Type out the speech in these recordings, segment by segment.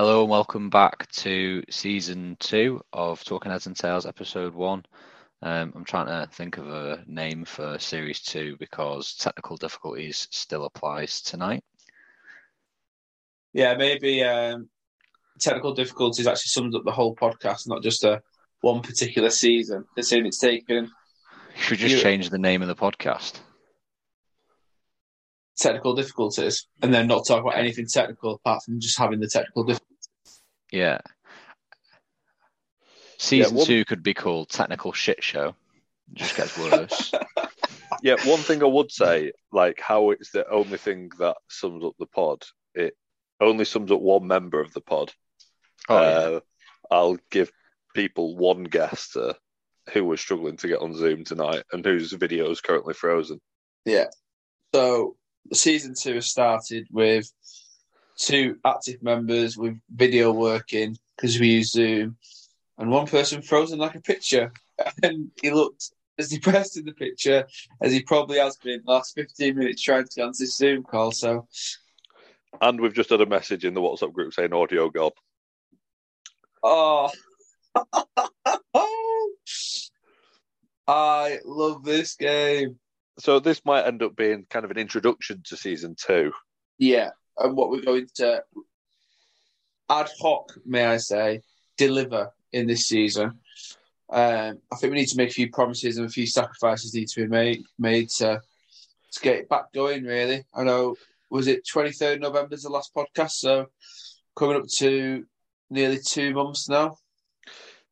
Hello and welcome back to season two of Talking Heads and Tails, episode one. Um, I'm trying to think of a name for series two because technical difficulties still applies tonight. Yeah, maybe um, technical difficulties actually sums up the whole podcast, not just a one particular season. Considering it's taken Should just You- change the name of the podcast. technical difficulties and then not talk about anything technical apart from just having the technical difficulties. Yeah. Season one- two could be called Technical Shit Show. It just gets worse. Yeah, one thing I would say, like how it's the only thing that sums up the pod, it only sums up one member of the pod. oh, yeah. uh, I'll give people one guess to who was struggling to get on Zoom tonight and whose video is currently frozen. Yeah. So season two has started with two active members with video working because we use Zoom, and one person frozen like a picture, and he looked as depressed in the picture as he probably has been the last fifteen minutes trying to answer this Zoom call. So And we've just had a message in the WhatsApp group saying audio gone. Oh. I love this game. So this might end up being kind of an introduction to season two. Yeah, and what we're going to ad hoc, may I say, deliver in this season. Um, I think we need to make a few promises and a few sacrifices need to be made made to to get it back going. Really, I know. Was it twenty third November is the last podcast? So coming up to nearly two months now.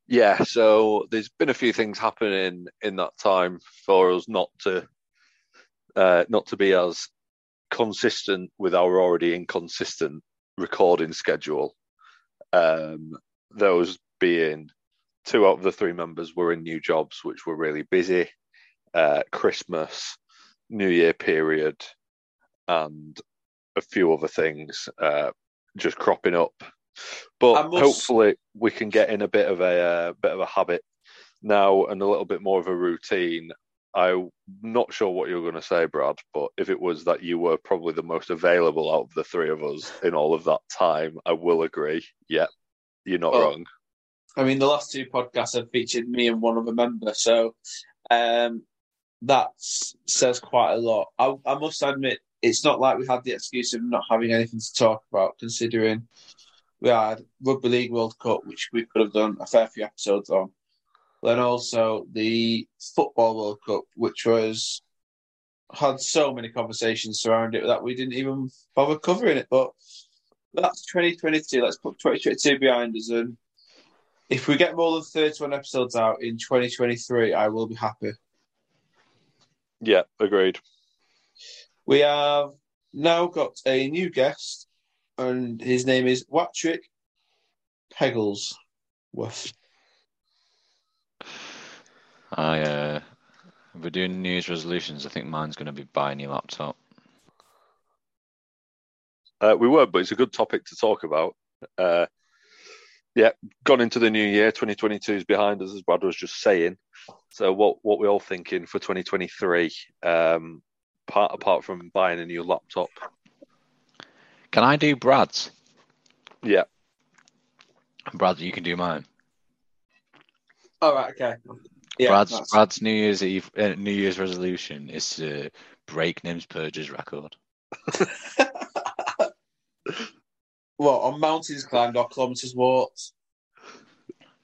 Yeah, so there's been a few things happening in that time for us not to uh, not to be as consistent with our already inconsistent recording schedule. Um, those being two out of the three members were in new jobs, which were really busy. Uh, Christmas, New Year period, and a few other things uh, just cropping up. But must- hopefully we can get in a bit of a uh, bit of a habit now and a little bit more of a routine. I'm not sure what you're going to say, Brad, but if it was that you were probably the most available out of the three of us in all of that time, I will agree. Yeah, you're not Well, wrong. I mean, the last two podcasts have featured me and one other member, so um, that says quite a lot. I, I must admit, it's not like we had the excuse of not having anything to talk about, considering we had Rugby League World Cup, which we could have done a fair few episodes on. Then also the Football World Cup, which was had so many conversations surrounding it that we didn't even bother covering it. But that's 2022. Let's put 2022 behind us and if we get more than 31 episodes out in 2023, I will be happy. Yeah, agreed. We have now got a new guest, and his name is Watrick Pegglesworth. I, uh, if we're doing New Year's resolutions, I think mine's going to be buy a new laptop. Uh, we were, but it's a good topic to talk about. Uh, yeah, gone into the new year. 2022 is behind us, as Brad was just saying. So, what what we all thinking for 2023? Um, part apart from buying a new laptop. Can I do Brad's? Yeah, Brad, you can do mine. All right, okay. Yeah, Brad's Brad's New Year's Eve uh, New Year's resolution is to break Nims Purja's record. what on mountains climbed or kilometers walked?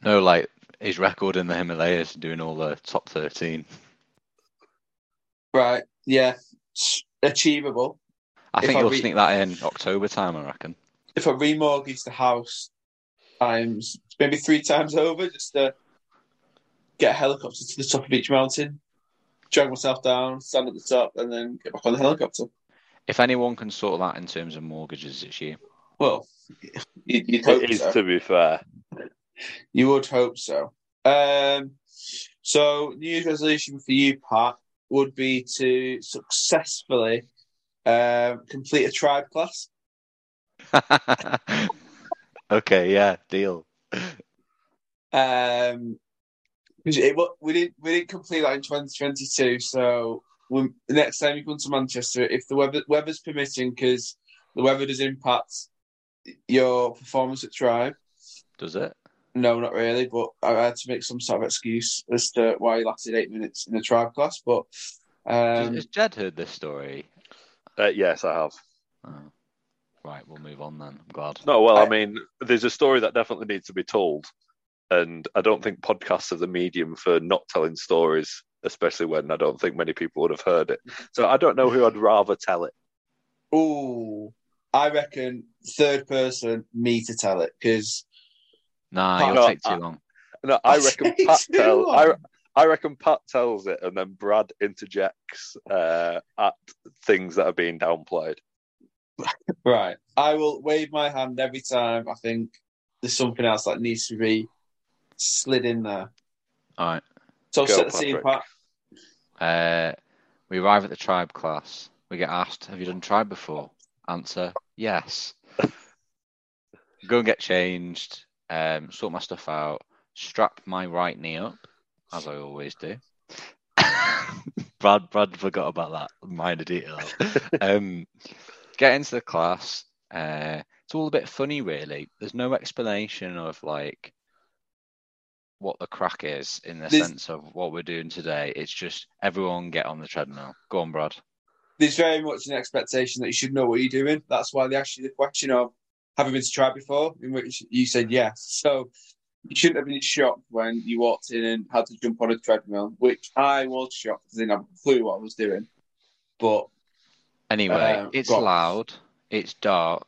No, like his record in the Himalayas, doing all the top thirteen. Right, yeah, achievable. I If think I you'll re- sneak that in October time. I reckon. If I remortgage the house times maybe three times over, just to get a helicopter to the top of each mountain, drag myself down, stand at the top, and then get back on the helicopter. If anyone can sort that in terms of mortgages, it's you. Well, you'd, you'd hope it is so. to be fair. You would hope so. Um, so, New Year's resolution for you, Pat, would be to successfully um, complete a tribe class. okay, yeah, deal. Um, 'cause it, we didn't we didn't complete that in 2022. So, when, the next time you come to Manchester, if the weather weather's permitting, because the weather does impact your performance at Tribe. Does it? No, not really, but I had to make some sort of excuse as to why he lasted eight minutes in the Tribe class. But um, Has Jed heard this story? Uh, yes, I have. Oh. Right, we'll move on then. I'm glad. No, well, I I- mean, there's a story that definitely needs to be told, and I don't think podcasts are the medium for not telling stories, especially when I don't think many people would have heard it. So I don't know who I'd rather tell it. ooh, I reckon third person me to tell it because Nah, Oh, you'll no, take too I- long. No, I reckon Pat too tell. I. I reckon Pat tells it, and then Brad interjects uh, at things that are being downplayed. right, I will wave my hand every time I think there's something else that needs to be slid in there. All right. So Go, set the scene, Pat. Uh, we arrive at the tribe class. We get asked, "Have you done tribe before?" Answer: Yes. Go and get changed. Um, sort my stuff out. Strap my right knee up, as I always do. Brad, Brad forgot about that minor detail. um, get into the class. Uh, it's all a bit funny, really. There's no explanation of like what the crack is in the There's- sense of what we're doing today. It's just everyone get on the treadmill. Go on, Brad. There's very much an expectation that you should know what you're doing. That's why they asked you the question of, "Have you been to tribe before?" In which you said yes. So you shouldn't have been shocked when you walked in and had to jump on a treadmill, which I was shocked because I didn't have a clue what I was doing. But Anyway, Uh, it's loud. It's dark,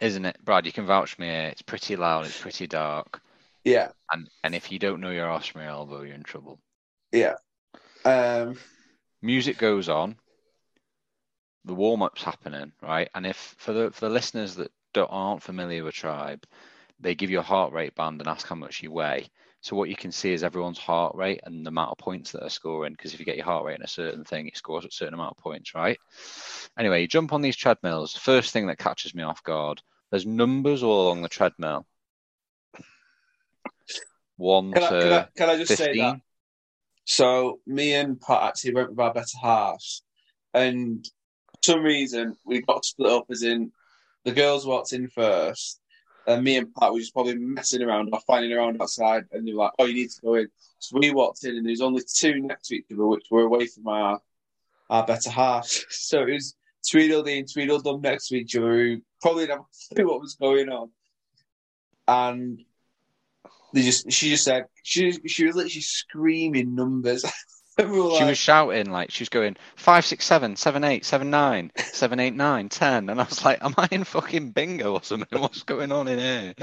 isn't it, Brad? You can vouch for me. It's pretty loud. It's pretty dark. Yeah, And and if you don't know your Osprey elbow, you're in trouble. yeah. Um, Music goes on. The warm up's happening, right? And if for the for the listeners that don't, aren't familiar with Tribe, they give you a heart rate band and ask how much you weigh. So what you can see is everyone's heart rate and the amount of points that are scoring. Because if you get your heart rate in a certain thing, it scores a certain amount of points, right? Anyway, you jump on these treadmills. First thing that catches me off guard: there's numbers all along the treadmill. One can, I, can, I, to can I just say that? So me and Pat actually went with our better halves, and for some reason we got split up. As in, the girls walked in first, and me and Pat were just probably messing around or finding around outside, and they were like, "Oh, you need to go in." So we walked in, and there was only two next to each other, which were away from our our better halves. So it was Tweedledee and Tweedledum next to each other, who probably didn't have what was going on, and. They just, she just said, she, she was literally screaming numbers. She like, was shouting like she was going five, six, seven, seven, eight, seven, nine, seven, eight, nine, ten, and I was like, "Am I in fucking bingo or something? What's going on in here?"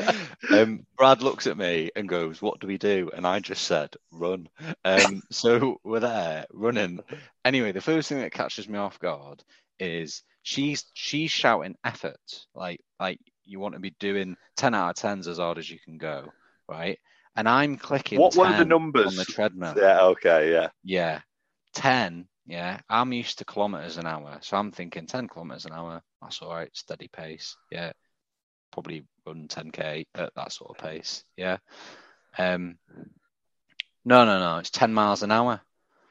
Um, Brad looks at me and goes, "What do we do?" And I just said, "Run." Um, so we're there running. Anyway, the first thing that catches me off guard is she's she's shouting effort like like you want to be doing ten out of tens as hard as you can go, right? And I'm clicking. What were the numbers? on the treadmill? Yeah, okay, yeah. Yeah. 10. Yeah. I'm used to kilometers an hour. So I'm thinking 10 kilometers an hour. That's all right. Steady pace. Yeah. Probably run 10K at that sort of pace. Yeah. Um, no, no, no. It's 10 miles an hour.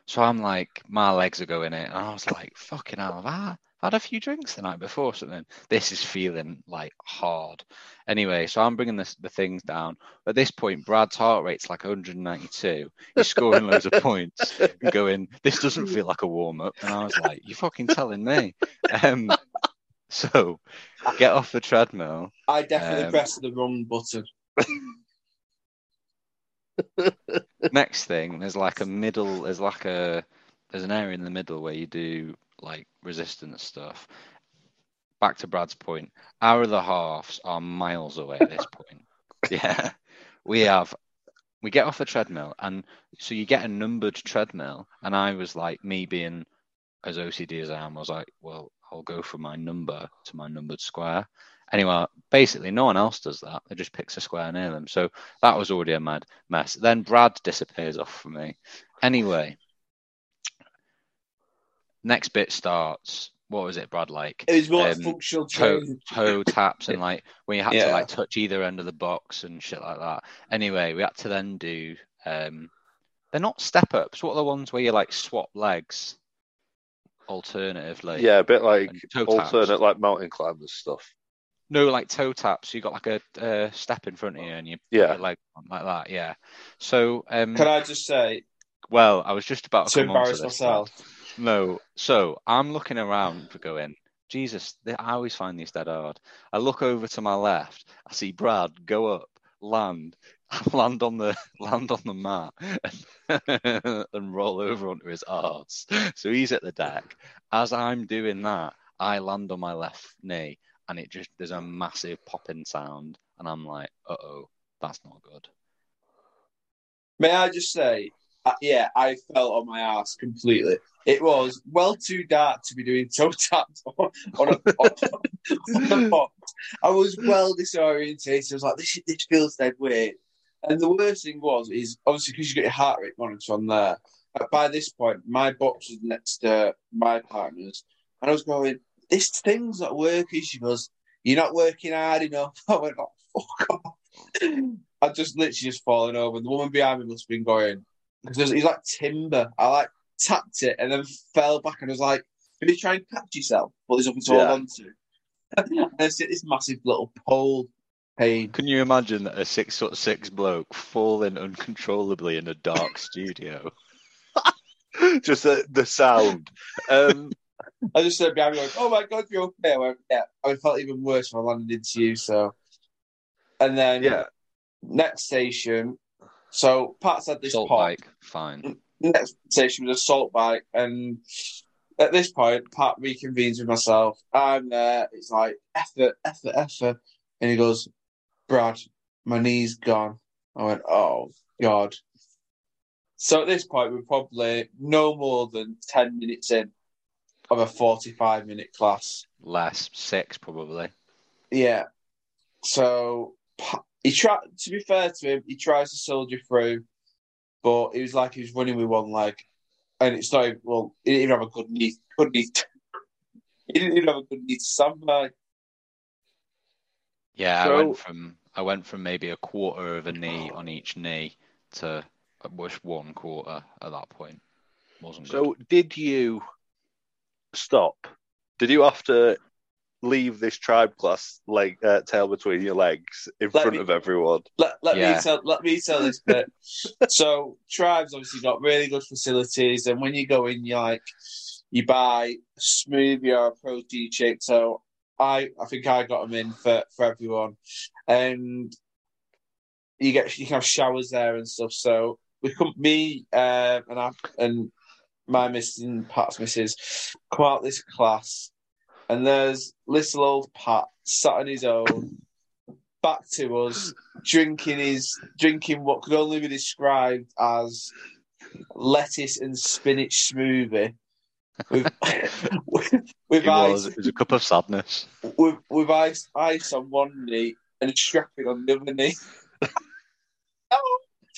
So I'm like, my legs are going in. And I was like, fucking hell, I've had a few drinks the night before or something. This is feeling like hard. Anyway, so I'm bringing this, the things down. At this point, Brad's heart rate's like 192. He's scoring loads of points and going, this doesn't feel like a warm up. And I was like, you're fucking telling me. Um, so get off the treadmill. I definitely Um, pressed the wrong button. Next thing, there's like a middle, there's like a, there's an area in the middle where you do like resistance stuff. Back to Brad's point, our other halves are miles away at this point. Yeah, we have. We get off the treadmill, and so you get a numbered treadmill. And I was like, me being as OCD as I am, I was like, well, I'll go from my number to my numbered square. Anyway, basically, no one else does that. They just picks a square near them. So that was already a mad mess. Then Brad disappears off from me. Anyway, next bit starts. What was it, Brad? Like It was more um, functional toe, toe taps and like when you had to like touch either end of the box and shit like that. Anyway, we had to then do. um They're not step ups. What are the ones where you like swap legs alternatively? Yeah, a bit like and toe taps? alternate like mountain climbers stuff. No, like toe taps. You got like a uh, step in front of you, and you put Yeah. your leg on like that. Yeah. So, um, Can I just say well, I was just about to, to come to embarrass this. myself? No. So I'm looking around for going. Jesus, they, I always find these dead hard. I look over to my left. I see Brad go up, land, land on the land on the mat, and, and roll over onto his arse. So he's at the deck. As I'm doing that, I land on my left knee, and it just there's a massive popping sound, and I'm like, uh oh, that's not good. May I just say, uh, yeah, I fell on my ass completely. It was well too dark to be doing toe taps on, on a on the box. I was well disorientated. I was like, this this feels dead weird. And the worst thing was, is obviously because you got your heart rate monitor on there. uh, By this point, my box was next to my partner's, and I was going, "This thing's not working." She goes, "You're not working hard enough." I went, "Oh, fuck off!" I just literally just fallen over. The woman behind me must have been going because he's like timber. I like tapped it and then fell back and was like, "Can you try and catch yourself?" Well, there's nothing to hold on to. and I see this massive little pole pain. Can you imagine a six foot six bloke falling uncontrollably in a dark studio? Just the, the sound. Um, I just said behind me going, "Oh my god, you're okay." I went, "Yeah." I felt even worse when I landed into you. So, and then yeah. next station. So Pat said this Salt bike, fine. next station was a salt bike, and at this point, Pat reconvenes with myself. I'm there. It's like effort, effort, effort, and he goes, "Brad, my knee's gone." I went, "Oh God." So at this point, we're probably no more than ten minutes in of a forty-five minute class. Less six probably. Yeah. So he tried. To be fair to him, he tries to soldier through, but it was like he was running with one leg, and it's not. even- Well, he didn't even have a good knee. Good knee. he didn't even have a good knee to stand by. Yeah, I went from I went from maybe a quarter of a knee on each knee to just one quarter at that point. Wasn't good. So, did you stop? Did you have to leave this tribe class leg uh, tail between your legs in Let front me- of everyone? Let, let Yeah. me tell let me tell this bit. so tribes obviously got really good facilities, and when you go in, you like you buy a smoothie or a protein shake. So I I think I got them in for for everyone, and you get you can have showers there and stuff. So we come me uh, and I and my miss and Pat's missus come out this class, and there's little old Pat sat on his own. Back to us, drinking his drinking what could only be described as lettuce and spinach smoothie with with, with it was ice it was a cup of sadness. with, with ice ice on one knee and a strapping on the other knee.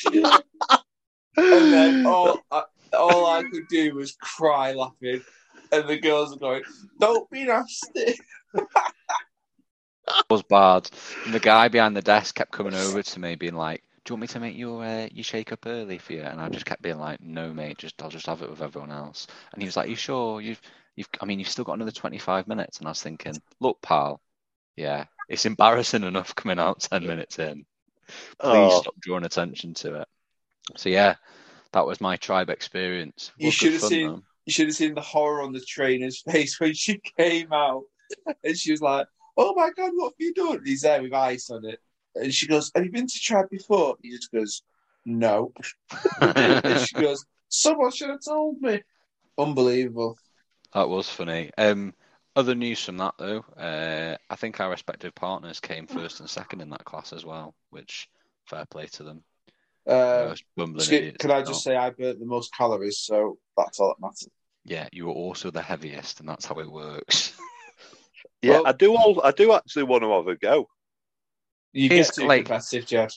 and then all all I could do was cry laughing, and the girls are going, "Don't be nasty." It was bad. And the guy behind the desk kept coming over to me, being like, "Do you want me to make your uh, your shake up early for you?" And I just kept being like, "No, mate. Just I'll just have it with everyone else." And he was like, "You sure? You've you've I mean, you've still got another twenty five minutes." And I was thinking, "Look, pal, yeah, it's embarrassing enough coming out ten minutes in. Please Oh. stop drawing attention to it." So yeah, that was my tribe experience. You should have fun, seen- though. You should have seen the horror on the trainer's face when she came out, and she was like, "Oh my god, what have you done?" He's there with ice on it, and she goes, "Have you been to tribe before?" He just goes, "No," and she goes, "Someone should have told me." Unbelievable. That was funny. Um, other news from that though, uh, I think our respective partners came first and second in that class as well, which fair play to them. Uh, Most excuse- can I just not. say I burnt the most calories, so that's all that matters. Yeah, you were also the heaviest, and that's how it works. Yeah, Well- I do. All I do actually want to have a go. You It's get too like- competitive, Jed.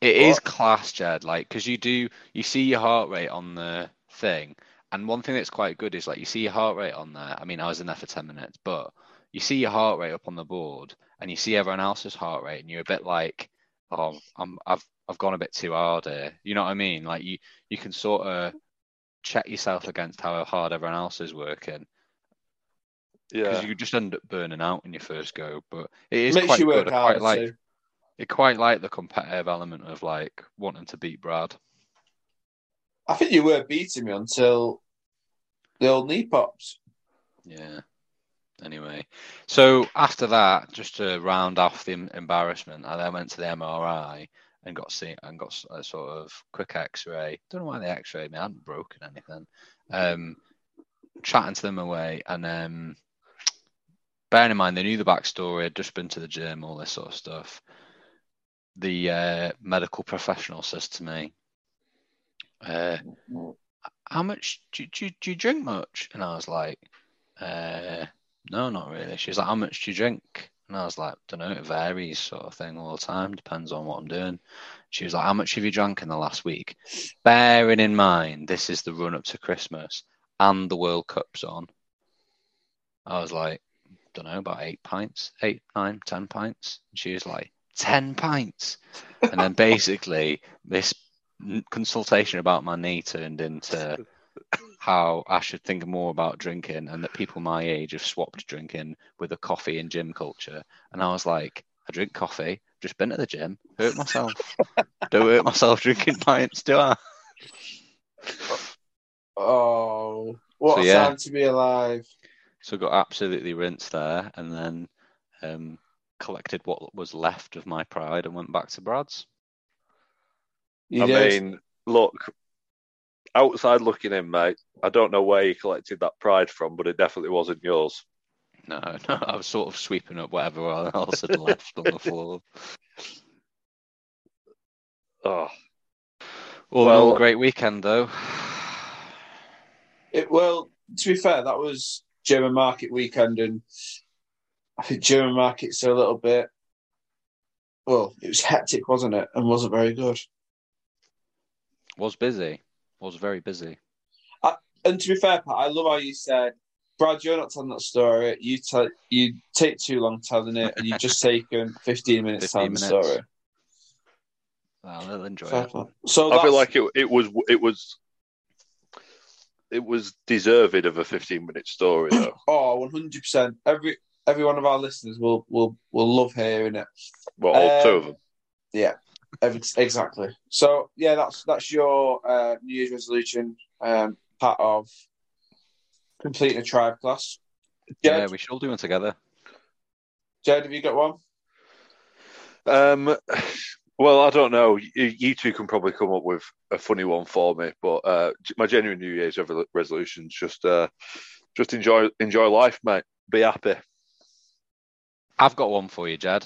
It is What? class, Jed. Like, because you do, you see your heart rate on the thing, and one thing that's quite good is like you see your heart rate on there. I mean, I was in there for ten minutes, but you see your heart rate up on the board, and you see everyone else's heart rate, and you're a bit like, oh, I'm, I've, I've gone a bit too hard here. You know what I mean? Like you, you can sort of check yourself against how hard everyone else is working. Yeah, because you just end up burning out in your first go. But it is Makes quite you work good. I quite like too. it. Quite like the competitive element of like wanting to beat Brad. I think you were beating me until the old knee pops. Yeah. Anyway, so after that, just to round off the embarrassment, I then went to the MRI and got seen and got a sort of quick X-ray. Don't know why they X-rayed me. I hadn't broken anything. Um, chatting to them away, and um, bearing in mind they knew the backstory. I'd just been to the gym, all this sort of stuff. The uh, medical professional says to me, uh, "How much do, you- do, do you drink much?" And I was like, uh, "No, not really." She's like, "How much do you drink?" And I was like, "Don't know. It varies, sort of thing, all the time. Depends on what I'm doing." She was like, "How much have you drank in the last week?" Bearing in mind this is the run up to Christmas and the World Cup's on, I was like, "Don't know, about eight pints, eight, nine, ten pints." And she was like, 10 pints. And then basically, this consultation about my knee turned into how I should think more about drinking and that people my age have swapped drinking with a coffee and gym culture. And I was like, I drink coffee, just been to the gym, hurt myself. Don't hurt myself drinking pints, do I? Oh, what So, a yeah. time to be alive! So got absolutely rinsed there and then um, collected what was left of my pride and went back to Brad's. You I did. mean, look, outside looking in, mate. I don't know where you collected that pride from, but it definitely wasn't yours. No, no, I was sort of sweeping up whatever else had left on the floor. Oh, All Well- all, great weekend though. It, well, to be fair, that was German market weekend, and I think German markets are a little bit. Well, it was hectic, wasn't it? And wasn't very good. Was busy. Was very busy. And to be fair, Pat, I love how you said, Brad, you're not telling that story. You tell you take too long telling it, and you've just taken 15 minutes 15 telling the minutes. story. Well, they'll enjoy Fair it. play. So I feel like it, it was it was it was deserved of a 15 minute story though. oh, 100 percent. Every every one of our listeners will will will love hearing it. Well, all two Um, of them. Yeah, every, exactly. So yeah, that's that's your uh, New Year's resolution. Um, part of completing a tribe class. Jed, Yeah, we should all do one together. Jed, have you got one? Um, well, I don't know. You, you two can probably come up with a funny one for me, but uh, my genuine New Year's revol- resolutions just uh, just enjoy enjoy life, mate. Be happy. I've got one for you, Jed.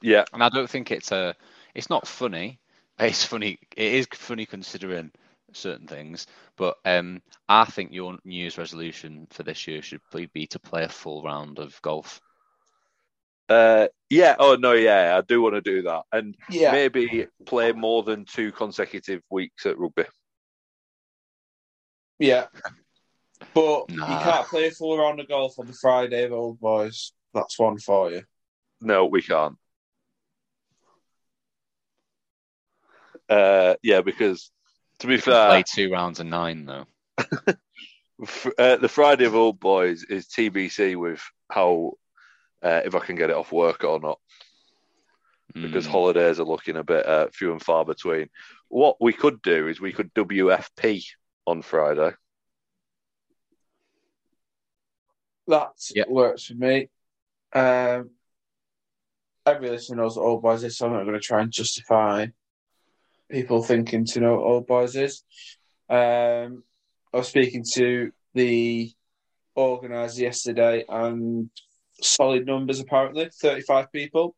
Yeah, And I don't think it's a. It's not funny. It's funny. It is funny considering certain things. But um, I think your New Year's resolution for this year should be be to play a full round of golf. uh, yeah. Oh no, yeah. I do want to do that, and Yeah, maybe play more than two consecutive weeks at rugby. yeah. But you can't play a full round of golf on the Friday of old boys. That's one for you. No, we can't. Uh, yeah, because to be fair, play two rounds of nine though. Uh, the Friday of Old Boys is TBC with how uh, if I can get it off work or not because Mm. holidays are looking a bit uh, few and far between. What we could do is we could WFP on Friday. That Yeah. works for me. Um, every listener knows what old boys is, so I'm not going to try and justify people thinking to know what old boys is. Um, I was speaking to the organizer yesterday, and solid numbers apparently 35 people.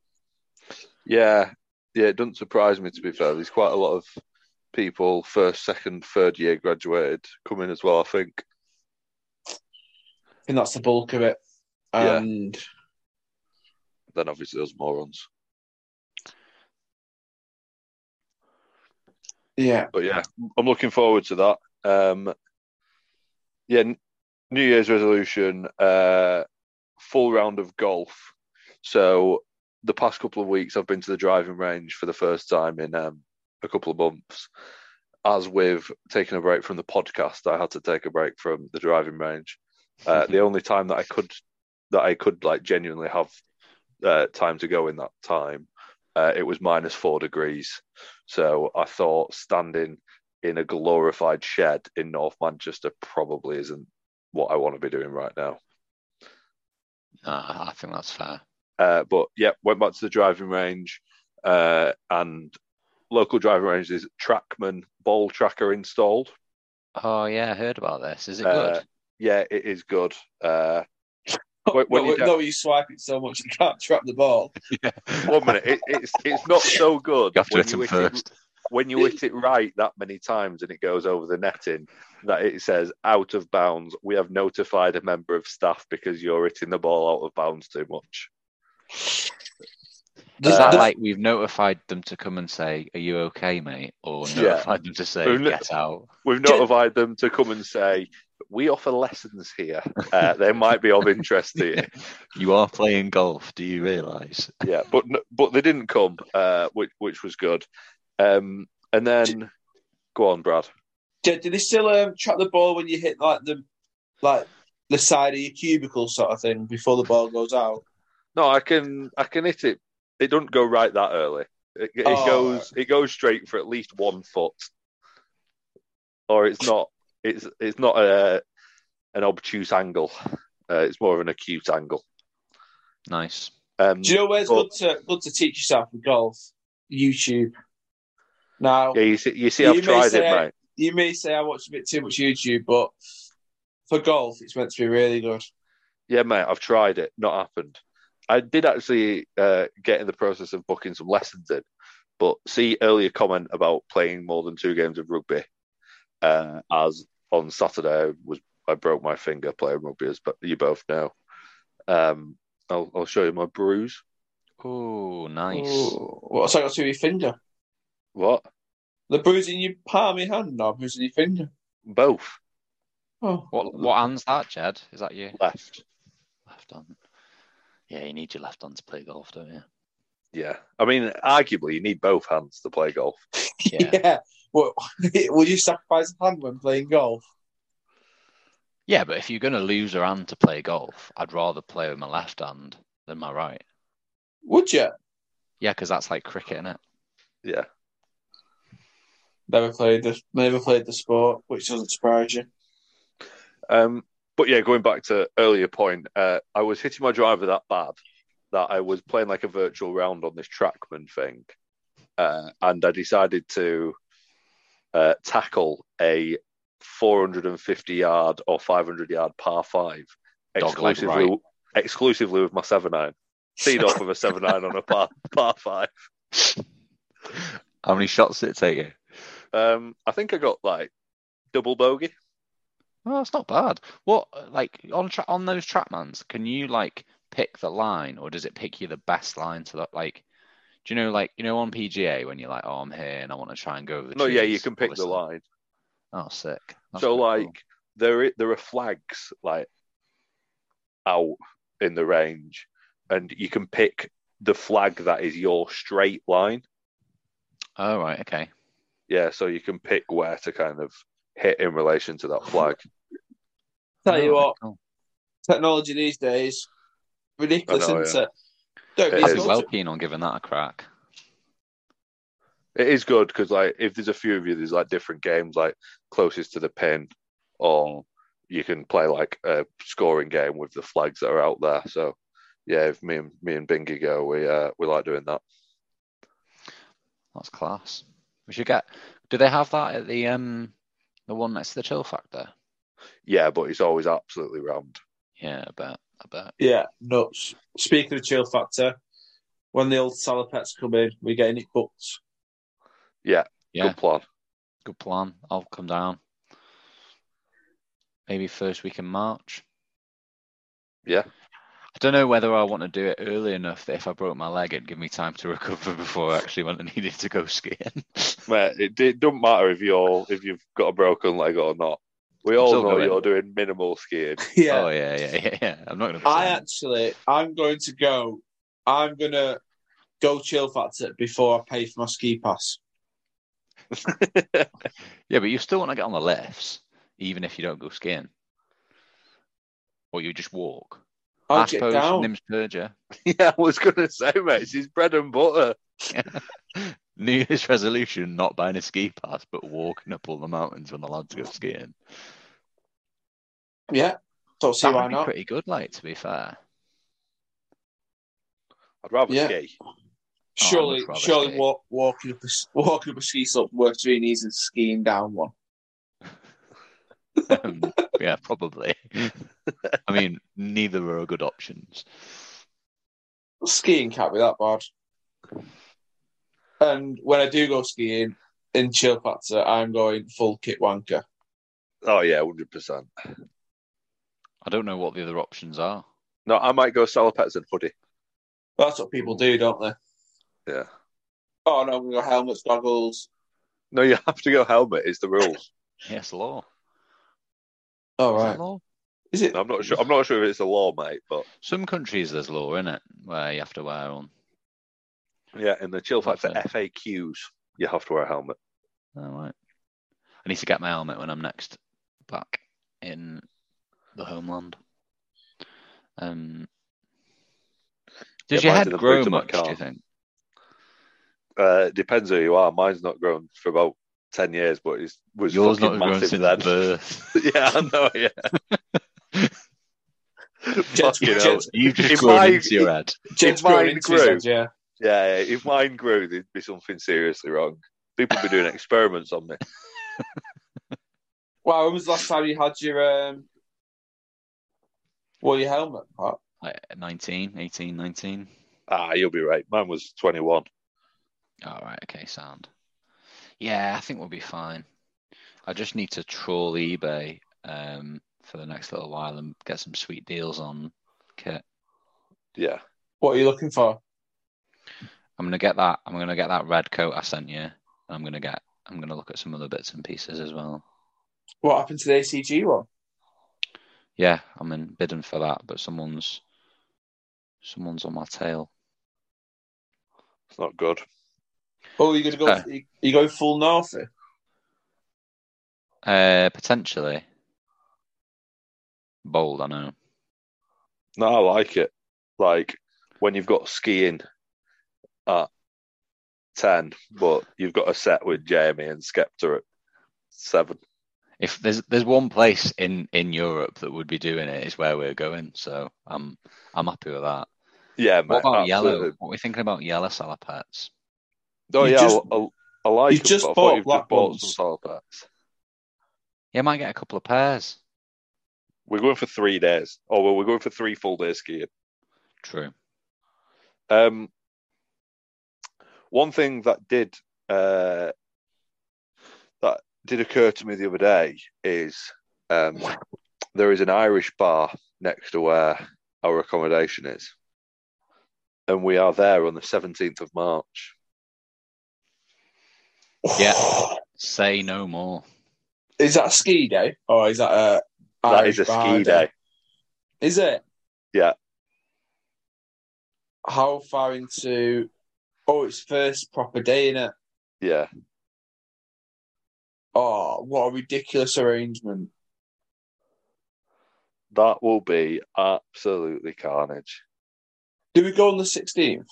Yeah, yeah, it doesn't surprise me to be fair. There's quite a lot of people first, second, third year graduated coming as well. I think. I think that's the bulk of it. Yeah. And Then obviously those morons. Yeah, But yeah, I'm looking forward to that. Um, yeah, New Year's resolution, uh, full round of golf. So the past couple of weeks, I've been to the driving range for the first time in um, a couple of months. As with taking a break from the podcast, I had to take a break from the driving range. Uh, the only time that I could that I could like genuinely have uh, time to go in that time, uh, it was minus four degrees. So I thought standing in a glorified shed in North Manchester probably isn't what I want to be doing right now. Uh, I think that's fair. Uh, but yeah, went back to the driving range, uh, and local driving range is Trackman ball tracker installed. Oh yeah, I heard about this. Is it Uh, good? Yeah, it is good. When, When- when you no, no, you swipe it so much you can't trap the ball. one minute, it, it's it's not so good. You have to when hit him hit first. It, when you hit it right that many times and it goes over the netting, that it says out of bounds. We have notified a member of staff because you're hitting the ball out of bounds too much. Does Is that Uh, like we've notified them to come and say, "Are you okay, mate?" Or Yeah. notified them to say, We've no- "Get out." We've notified them to come and say we offer lessons here. Uh, they might be of interest to you. You are playing golf. Do you realise? yeah, but but they didn't come, uh, which which was good. Um, and then go on, Brad. do, do they still um, trap the ball when you hit like the like the side of your cubicle sort of thing before the ball goes out? No, I can I can hit it. It doesn't go right that early. It, it Oh. goes it goes straight for at least one foot, or it's not. It's it's not a an obtuse angle. Uh, it's more of an acute angle. Nice. Um, Do you know where it's Well- good to good to teach yourself with golf? YouTube. Now yeah, you see, you see, You I've may tried it, say- mate. you may say I watch a bit too much YouTube, but for golf, it's meant to be really good. Yeah, mate, I've tried it. Not happened. I did actually uh, get in the process of booking some lessons in, but see earlier comment about playing more than two games of rugby. Uh, as on Saturday I was I broke my finger playing rugby, as but you both know. Um, I'll, I'll show you my bruise. Oh, nice. Ooh, what's that got to your finger? What? The bruise in your palm your hand or bruise in your finger? Both Oh, What what hand's that, Jed? Is that you? left. left hand? Yeah, you need your left hand to play golf, don't you? Yeah, I mean, arguably you need both hands to play golf. Yeah. yeah. What, would you sacrifice a hand when playing golf? Yeah, but if you're going to lose a hand to play golf, I'd rather play with my left hand than my right. Would you? Yeah, because that's like cricket, isn't it? Yeah, Never played the never played the sport, which doesn't surprise you. Um, but yeah, going back to earlier point, uh, I was hitting my driver that bad that I was playing like a virtual round on this Trackman thing, uh, and I decided to uh, tackle a 450 yard or 500 yard par five exclusively right. exclusively with my seven nine. Teed off with a seven nine on a par par five. How many shots did it take you? Um, I think I got like double bogey. Oh, that's not bad. What like on tra- on those trackmans? Can you like pick the line, or does it pick you the best line to that? Like, do you know like you know on PGA when you're like, oh, I'm here and I want to try and go over the No, yeah, you can pick the line. Oh, sick. That's so like cool. there there are flags like out in the range, and you can pick the flag that is your straight line. oh right, okay. Yeah, so you can pick where to kind of hit in relation to that flag. Tell you Oh, what, cool. technology these days, ridiculous, know, isn't it? Don't be I'd be well keen on giving that a crack. It is good because like if there's a few of you, there's like different games like closest to the pin, or you can play like a scoring game with the flags that are out there. So yeah, if me and me and Bingy go, we uh, we like doing that. That's class. We should get. Do they have that at the um the one next to the Chill Factor? Yeah, but it's always absolutely round. Yeah, I bet. I bet. Yeah, nuts. Speaking of chill factor, when the old salopettes come in, we're getting it booked. Yeah, Good plan. good plan. I'll come down. Maybe first week in March. Yeah. I don't know whether I want to do it early enough that if I broke my leg, it'd give me time to recover before I actually went and needed to go skiing. Mate, it, it doesn't matter if you're if you've got a broken leg or not. We all know going. you're doing minimal skiing. Yeah, Oh yeah, yeah, yeah, yeah. I'm not gonna. I pretend. actually, I'm going to go. I'm gonna go chill factor before I pay for my ski pass. Yeah, but you still want to get on the lifts, even if you don't go skiing, or you just walk. I'll I get suppose down. Nims Purja. Yeah, I was going to say, mate, it's his bread and butter. New Year's resolution: not buying a ski pass, but walking up all the mountains when the lads go skiing. Yeah, don't see That why would be not. pretty good, like to be fair. I'd rather Yeah. ski. Surely, much rather surely ski. walk, walking up a s- walking up a ski slope works really easy than skiing down one. Um, yeah, probably. I mean, neither are good options. Skiing can't be that bad. And when I do go skiing in Chill Factor, I'm going full kit wanker. Oh, yeah, 100%. I don't know what the other options are. No, I might go Salopettes and hoodie. That's what people do, don't they? Yeah. Oh no, we got helmets, goggles. No, you have to go helmet, is the rules. Yes, law. Oh Is that law? Is it? I'm not sure. I'm not sure if it's a law, mate, but Some countries there's law in it where you have to wear one. Yeah, in the chill factor for FAQs, you have to wear a helmet. All right. I need to get my helmet when I'm next back in the homeland. Um, does Yeah, your head grow boot of much? Do you think? Uh, it depends who you are. Mine's not grown for about ten years, but it was Yours not grown massive since then. birth. yeah, I know. Yeah. Jed's- Fucking hell. Jed's- You've just grown I- into your head. Jed's If mine growing into his grew- head, yeah. Yeah, yeah, if mine grew, there'd be something seriously wrong. People would be doing experiments on me. Wow, when was the last time you had your um well your helmet, Pat? Like 19, 18, 19. Ah, you'll be right. Mine was 21. All right, okay, sound. Yeah, I think we'll be fine. I just need to troll eBay um, for the next little while and get some sweet deals on kit. Yeah. What are you looking for? I'm gonna get that. I'm gonna get that red coat I sent you. I'm gonna get. I'm gonna look at some other bits and pieces as well. What happened to the ACG one? Yeah, I'm in bidding for that, but someone's someone's on my tail. It's not good. Oh, you're gonna go Uh. you, you going full north? Uh, potentially. Bold, I know. No, I like it. Like when you've got skiing at 10, but you've got a set with Jamie and Skepta at 7. If there's there's one place in in Europe that would be doing it, is where we're going. So I'm I'm happy with that. Yeah, mate. What about absolutely. yellow? What are we thinking about yellow salopettes? Oh, You yeah, just- I, I, I like you them, just but bought you've black just bought ones. some Salopettes. Yeah, I might get a couple of pairs. We're going for three days. Oh, well, we're going for three full days skiing. True. Um, one thing that did uh, that did occur to me the other day is um, there is an Irish bar next to where our accommodation is, and we are there on the seventeenth of March. Yeah. Say no more. Is that a ski day? Or is that a That Irish is a bar ski day. Is it? Yeah. How far into Oh, it's first proper day in it. Yeah, Oh, what a ridiculous arrangement. that will be absolutely carnage. Do we go on the sixteenth?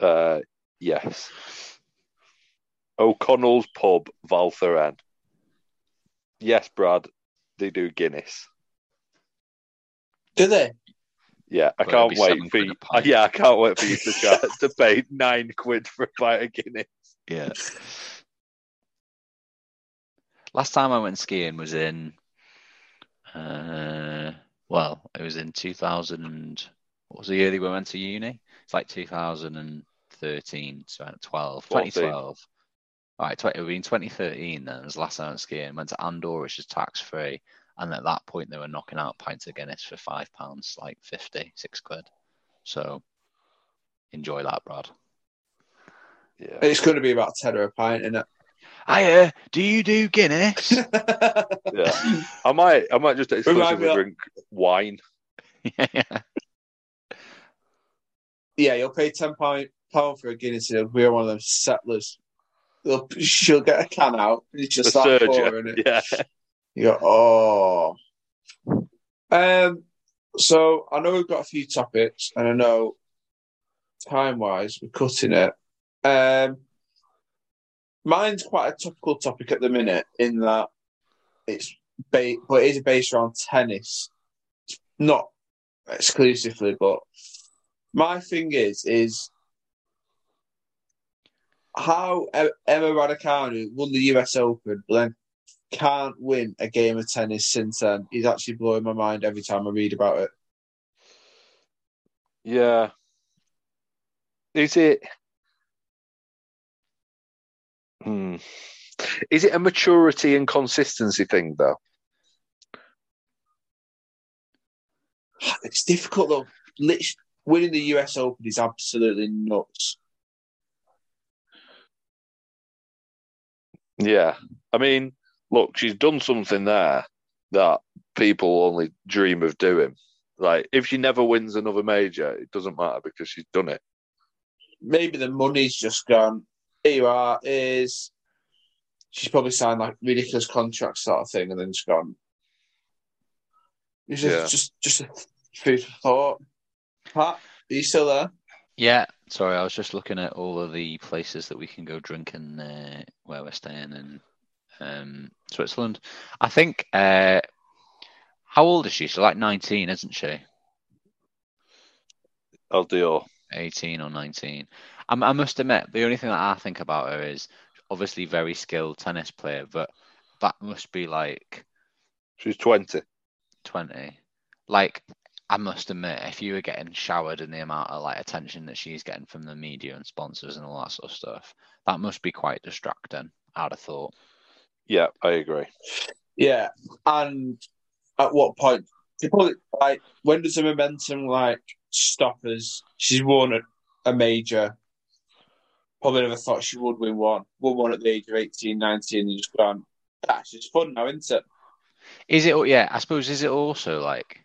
Uh, yes. O'Connell's Pub, Val Thorens. Yes, Brad, they do Guinness. Do they? Yeah, I can't wait for you. Yeah, I can't wait for you to try, to pay nine quid for a pint of Guinness. Yeah. Last time I went skiing was in, uh, well, it was in 2000. What was the year that we went to uni? It's like 2013, so 12, 14. 2012. All right, 20, it would be in 2013 then. It was the last time I went skiing. Went to Andorra, which is tax free. And at that point, they were knocking out pints of Guinness for five pounds, like 50, six quid. So enjoy that, Brad. Yeah, It's going to be about ten or a pint, isn't Hiya, do you do Guinness? yeah. I might, I might just Remind exclusively me of- drink wine. yeah. yeah, you'll pay ten pound pound for a Guinness. It'll be one of them settlers. They'll, she'll get a can out and you The just start pouring surger. it. Yeah, Go, oh. Um, So I know we've got a few topics, and I know time wise we're cutting it. Um, mine's quite a topical topic at the minute in that it's ba- but it is based around tennis, not exclusively. But my thing is is how Emma Raducanu won the US Open, but then can't win a game of tennis since then. Is actually blowing my mind every time I read about it. Yeah. Is it? Hmm. Is it a maturity and consistency thing, though? It's difficult though. Lit- winning the US Open is absolutely nuts. Yeah. I mean, look, she's done something there that people only dream of doing. Like, if she never wins another major, it doesn't matter because she's done it. Maybe the money's just gone. Here you are. Is she's probably signed like ridiculous contracts sort of thing, and then just gone. It's just, Yeah. just, just a food for thought. Pat, are you still there? Yeah, sorry, I was just looking at all of the places that we can go drinking uh, where we're staying in um, Switzerland. I think. Uh, how old is she? She's like 19, isn't she? I'll do 18 or 19. I, I must admit, the only thing that I think about her is obviously very skilled tennis player, but that must be like She's 20. 20. Like, I must admit, if you were getting showered in the amount of like attention that she's getting from the media and sponsors and all that sort of stuff, that must be quite distracting. I'd have thought. Yeah, I agree. Yeah, and at what point? People like when does the momentum like stop us? She's won a, a major. Probably never thought she would win one. Won one at the age of 18, 19, and just gone. That's just fun now, isn't it? Is it? Yeah, I suppose. Is it also like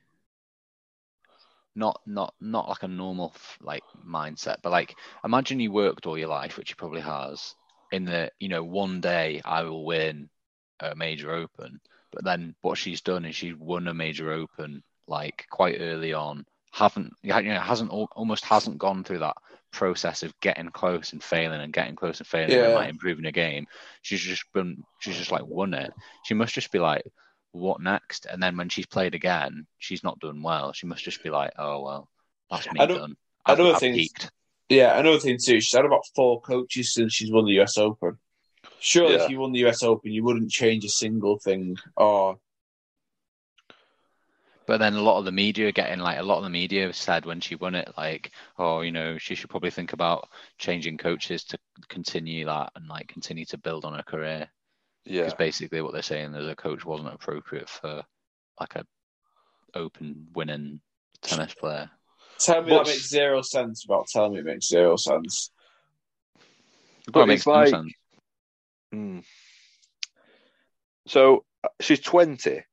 not not not like a normal like mindset, but like imagine you worked all your life, which you probably has, in the you know one day I will win a major open, but then what she's done is she's won a major open like quite early on. Haven't you know hasn't almost hasn't gone through that process of getting close and failing and getting close and failing and like improving a game. She's just been she's just like won it. She must just be like what next? And then when she's played again, she's not done well. She must just be like, oh well, that's me I done. I I've, don't I've think- peaked. Yeah, another thing too. She's had about four coaches since she's won the US Open. Surely, Yeah. if you won the US Open, you wouldn't change a single thing. Or But then a lot of the media getting like a lot of the media said when she won it, like, oh, you know, she should probably think about changing coaches to continue that and like continue to build on her career. Yeah. Because basically what they're saying is a coach wasn't appropriate for like a open winning tennis player. tell me What's- that makes zero sense. About telling me it makes zero sense. But Well, it makes no like, sense. Hmm. So uh, she's 20.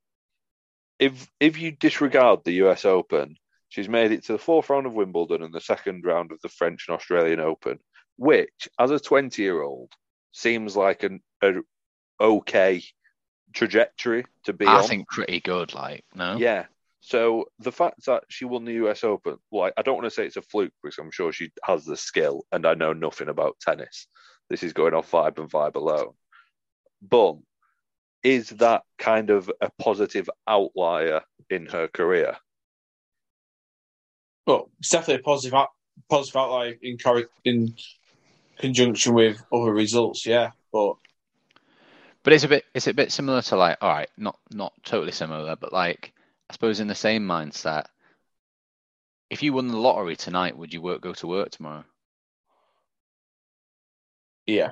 If if you disregard the US Open, she's made it to the fourth round of Wimbledon and the second round of the French and Australian Open, which, as a 20 year old, seems like an a okay trajectory to be I on. think pretty good, like, no? Yeah. So the fact that she won the US Open, like I don't want to say it's a fluke because I'm sure she has the skill, and I know nothing about tennis. This is going off vibe and vibe alone. But is that kind of a positive outlier in her career? Well, it's definitely a positive, outlier in in conjunction with other results. Yeah, but But it's a bit it's a bit similar to like, all right, not not totally similar, but like I suppose in the same mindset. If you won the lottery tonight, would you work go to work tomorrow? Yeah,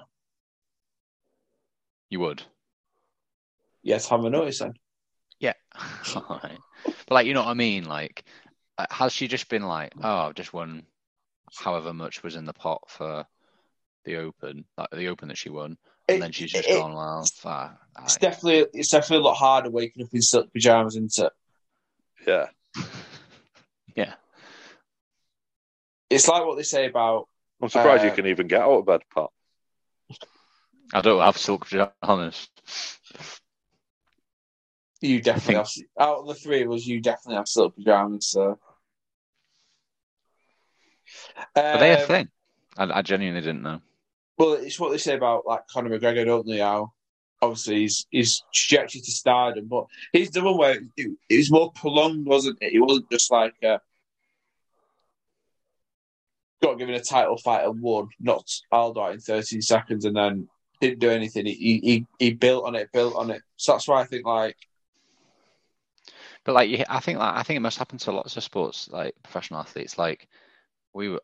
You would. yes, have a notice then. Yeah. Alright. But like you know what I mean? Like uh, has she just been like, oh, I've just won however much was in the pot for the open, like the open that she won, and It- then she's just it- gone, well, fuck, It's definitely it's definitely a lot harder waking up in silk pajamas, isn't it? Yeah. yeah. It's like what they say about I'm surprised Uh, you can even get out of bed, Pat. I don't have silk pajamas. You definitely have. Out of the three of us, you definitely have silk pajamas. So. Are they a Um, thing? I, I genuinely didn't know. Well, it's what they say about like Conor McGregor, don't they? How obviously he's he's trajectory to stardom, but he's the one where it, it was more prolonged, wasn't it? It wasn't just like uh, got given a title fight and won, knocked Aldo in 13 seconds, and then didn't do anything. He he he built on it, built on it. So that's why I think like But like, I think like I think it must happen to lots of sports, like professional athletes. Like we were,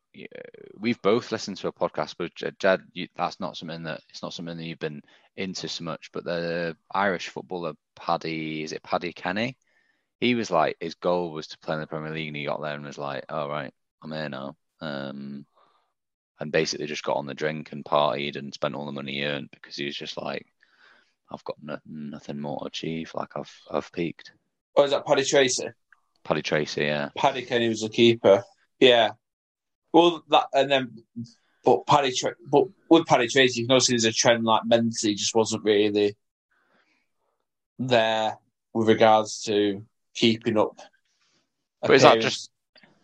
we've both listened to a podcast, but Jed, you, that's not something that it's not something that you've been into so much. But the Irish footballer Paddy, is it Paddy Kenny? He was like his goal was to play in the Premier League, and he got there and was like, "All right, I'm here now." Um, and basically just got on the drink and partied and spent all the money he earned because he was just like, "I've got no, nothing more to achieve. Like I've I've peaked." oh, is that Paddy Tracy? Paddy Tracy, yeah. Paddy Kenny was the keeper. Yeah. Well, that and then, but Paddy, Tra- but with Paddy Tracy, you can also see there's a trend like mentally just wasn't really there with regards to keeping up. But is that just-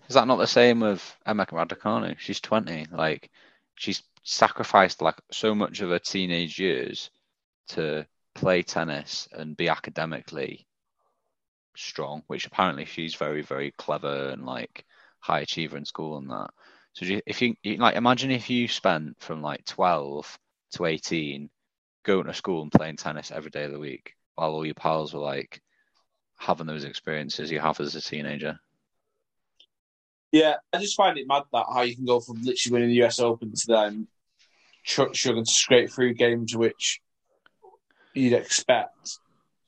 Is that not the same with Emma Raducanu? She's 20. Like, she's sacrificed like so much of her teenage years to play tennis and be academically strong, which apparently she's very, very clever and like high achiever in school and that. So if you, you like, imagine if you spent from like 12 to 18 going to school and playing tennis every day of the week while all your pals were like having those experiences you have as a teenager. Yeah, I just find it mad that how you can go from literally winning the US Open to then tr- struggling to scrape through games which you'd expect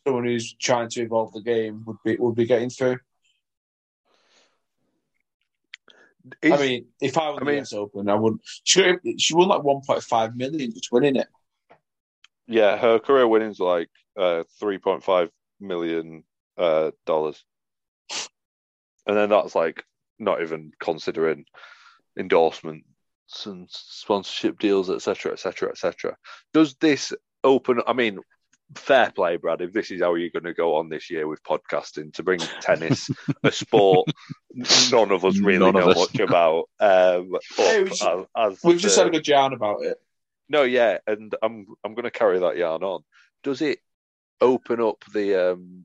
someone who's trying to evolve the game would be would be getting through. I mean, if I won I the mean- US Open, I wouldn't. She, she won like 1.5 million just winning it. yeah, her career winnings like uh, three point five million uh, dollars, and then that's like not even considering endorsements and sponsorship deals, etc., etc., etc. Does this open? I mean, fair play, Brad. If this is how you're going to go on this year with podcasting to bring tennis, a sport none of us really None know us. much about, um, up Hey, we should- as, as We've just had a good yarn about it. no, yeah, and I'm I'm going to carry that yarn on. Does it open up the um,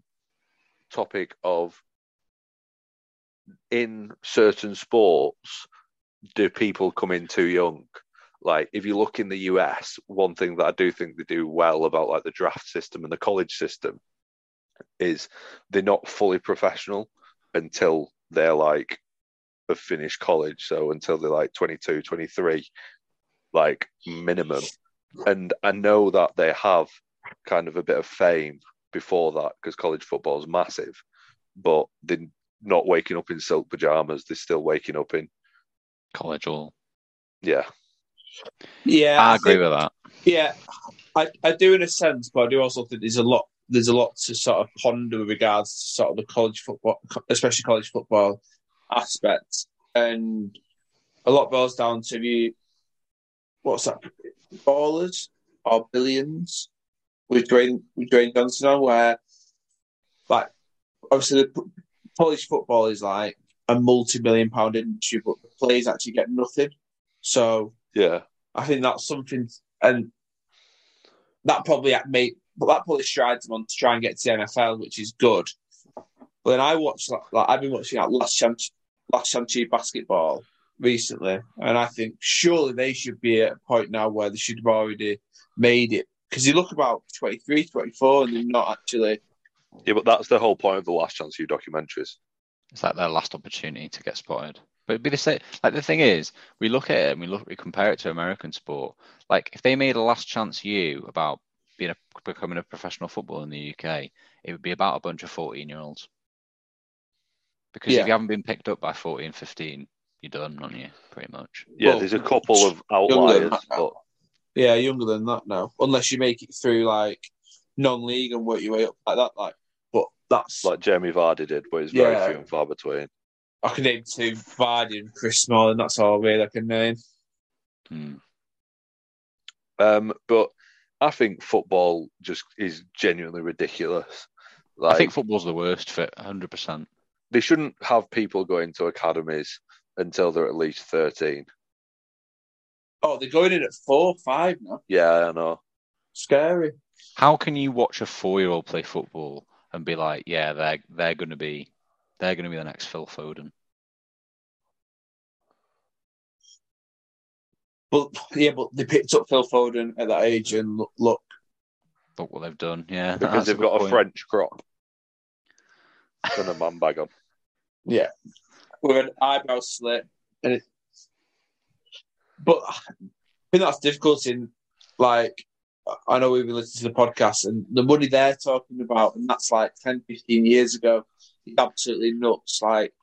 topic of in certain sports, do people come in too young? Like, if you look in the US, one thing that I do think they do well about like the draft system and the college system is they're not fully professional until they're like have finished college. So until they're like 22, 23, like minimum. And I know that they have kind of a bit of fame before that because college football is massive, but they're not waking up in silk pajamas. They're still waking up in, College all. yeah. Yeah, I agree think- with that. Yeah, I, I do in a sense, but I do also think there's a lot there's a lot to sort of ponder with regards to sort of the college football, especially college football aspect, and a lot boils down to the what's that ballers or billions with Dwayne with Dwayne Johnson on where like obviously the p- college football is like a multi-million pound industry, but the players actually get nothing. So Yeah. I think that's something, and that probably made, but that probably strides them on to try and get to the NFL, which is good. But then I watched, like, like I've been watching that last chance, last chance basketball recently, and I think surely they should be at a point now where they should have already made it because you look about 23, 24, and they're not actually. Yeah, but that's the whole point of the Last Chance U documentaries. It's like their last opportunity to get spotted. But it'd be the same. Like the thing is, we look at it and we look, we compare it to American sport. Like if they made a Last Chance U about being a, becoming a professional footballer in the UK, it would be about a bunch of fourteen year olds. Because Yeah. if you haven't been picked up by 14, 15, you're done, aren't you? Pretty much. Yeah, Well, there's a couple of outliers, but Yeah, younger than that now, unless you make it through like non-league and work your way up like that. Like, but that's like Jamie Vardy did, but it's very Yeah. few and far between. I can name two Vardy and Chris Smalling. That's all really I can name. Hmm. Um, but I think football just is genuinely ridiculous. Like, I think football's the worst fit, 100%. they shouldn't have people going to academies until they're at least 13. Oh, they're going in at four, five now. Yeah, I know. Scary. How can you watch a four-year-old play football and be like, yeah, they're they're going to be they're going to be the next Phil Foden? But yeah, but they picked up Phil Foden at that age, and look, look Look what they've done. Yeah, Because they've good got a. French crop and a man bag on. yeah, with an eyebrow slit, and it. But I think that's difficult in like I know we've been listening to the podcast and the money they're talking about, and that's like 10, 15 years ago. It's absolutely nuts. Like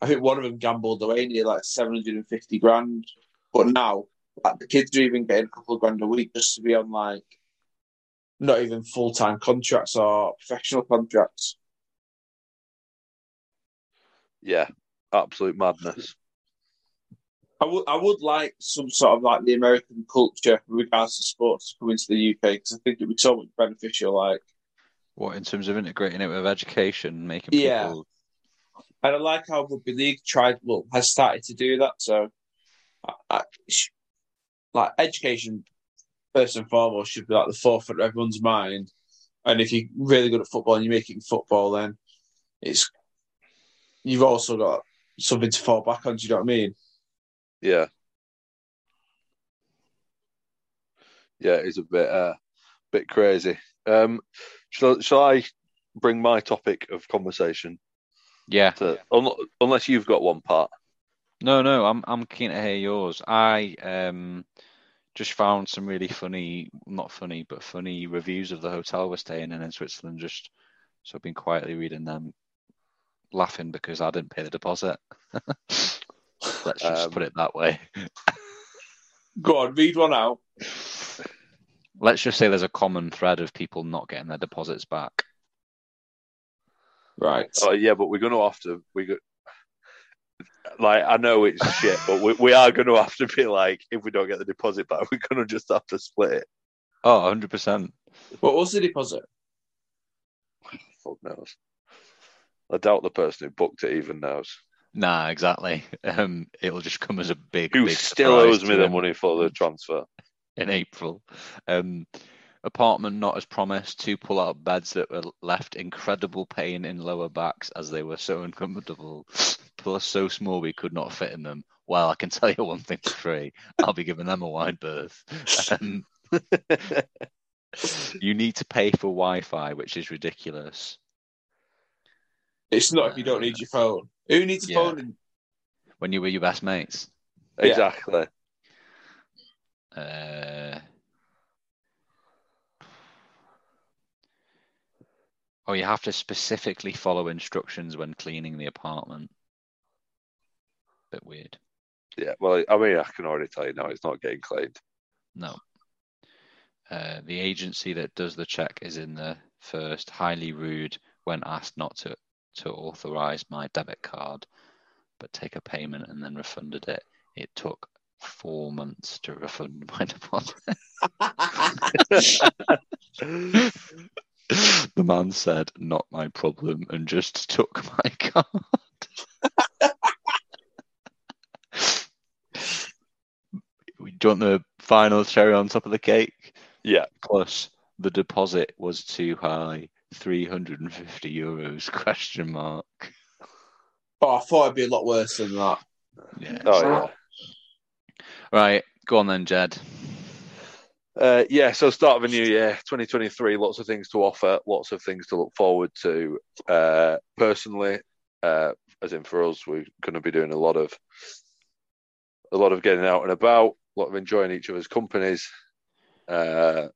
I think one of them gambled away near like seven hundred and fifty grand, but now like the kids are even getting a couple of grand a week just to be on like not even full time contracts or professional contracts. Yeah, absolute madness. I would I would like some sort of like the American culture with regards to sports to come into the UK because I think it'd be so much beneficial. Like, What in terms of integrating it with education, making Yeah. people and I like how rugby league tried well has started to do that. So, I, like education first and foremost should be like the forefront of everyone's mind. And if you're really good at football and you're making football, then it's you've also got something to fall back on. Do you know what I mean? Yeah. Yeah, it's a bit uh bit crazy. Um shall, shall I bring my topic of conversation yeah. to un, unless you've got one part. No, no, I'm I'm keen to hear yours. I um just found some really funny, not funny, but funny reviews of the hotel we're staying in in Switzerland. Just so I've been quietly reading them, laughing because I didn't pay the deposit. Let's just Um, put it that way. Go on, read one out. Let's just say there's a common thread of people not getting their deposits back. Right. Oh yeah, but we're gonna have to we go like I know it's shit, but we, we are gonna have to be like if we don't get the deposit back, we're gonna just have to split it. Oh, 100%. What was the deposit? Fuck knows. I doubt the person who booked it even knows. Nah, exactly. Um, it'll just come as a big, Who big still owes me the money for the transfer. in April. Um, apartment not as promised. Two pull-out beds that were left incredible pain in lower backs as they were so uncomfortable. Plus, so small we could not fit in them. Well, I can tell you one thing for free: I'll be giving them a wide berth. Um, you need to pay for Wi-Fi, which is ridiculous. It's not if you don't need your phone. Who needs a Yeah. phone? in- When you were your best mates. Yeah. Exactly. Uh, oh, you have to specifically follow instructions when cleaning the apartment. Bit weird. Yeah. Well, I mean, I can already tell you now, it's not getting cleaned. No. Uh, the agency that does the check is in the first. Highly rude when asked not to to authorize my debit card, but take a payment and then refunded it. It took four months to refund my deposit. the man said, "Not my problem," and just took my card. Do you want the final cherry on top of the cake? Yeah. Plus, the deposit was too high. 350 euros question mark. Oh, I thought it'd be a lot worse than that. Yeah. Oh yeah. Right, go on then, Jed. Uh, yeah, so start of a new year, 2023, lots of things to offer, lots of things to look forward to. Uh, personally, uh, as in for us, we're going to be doing a lot of a lot of getting out and about, a lot of enjoying each other's companies. Uh,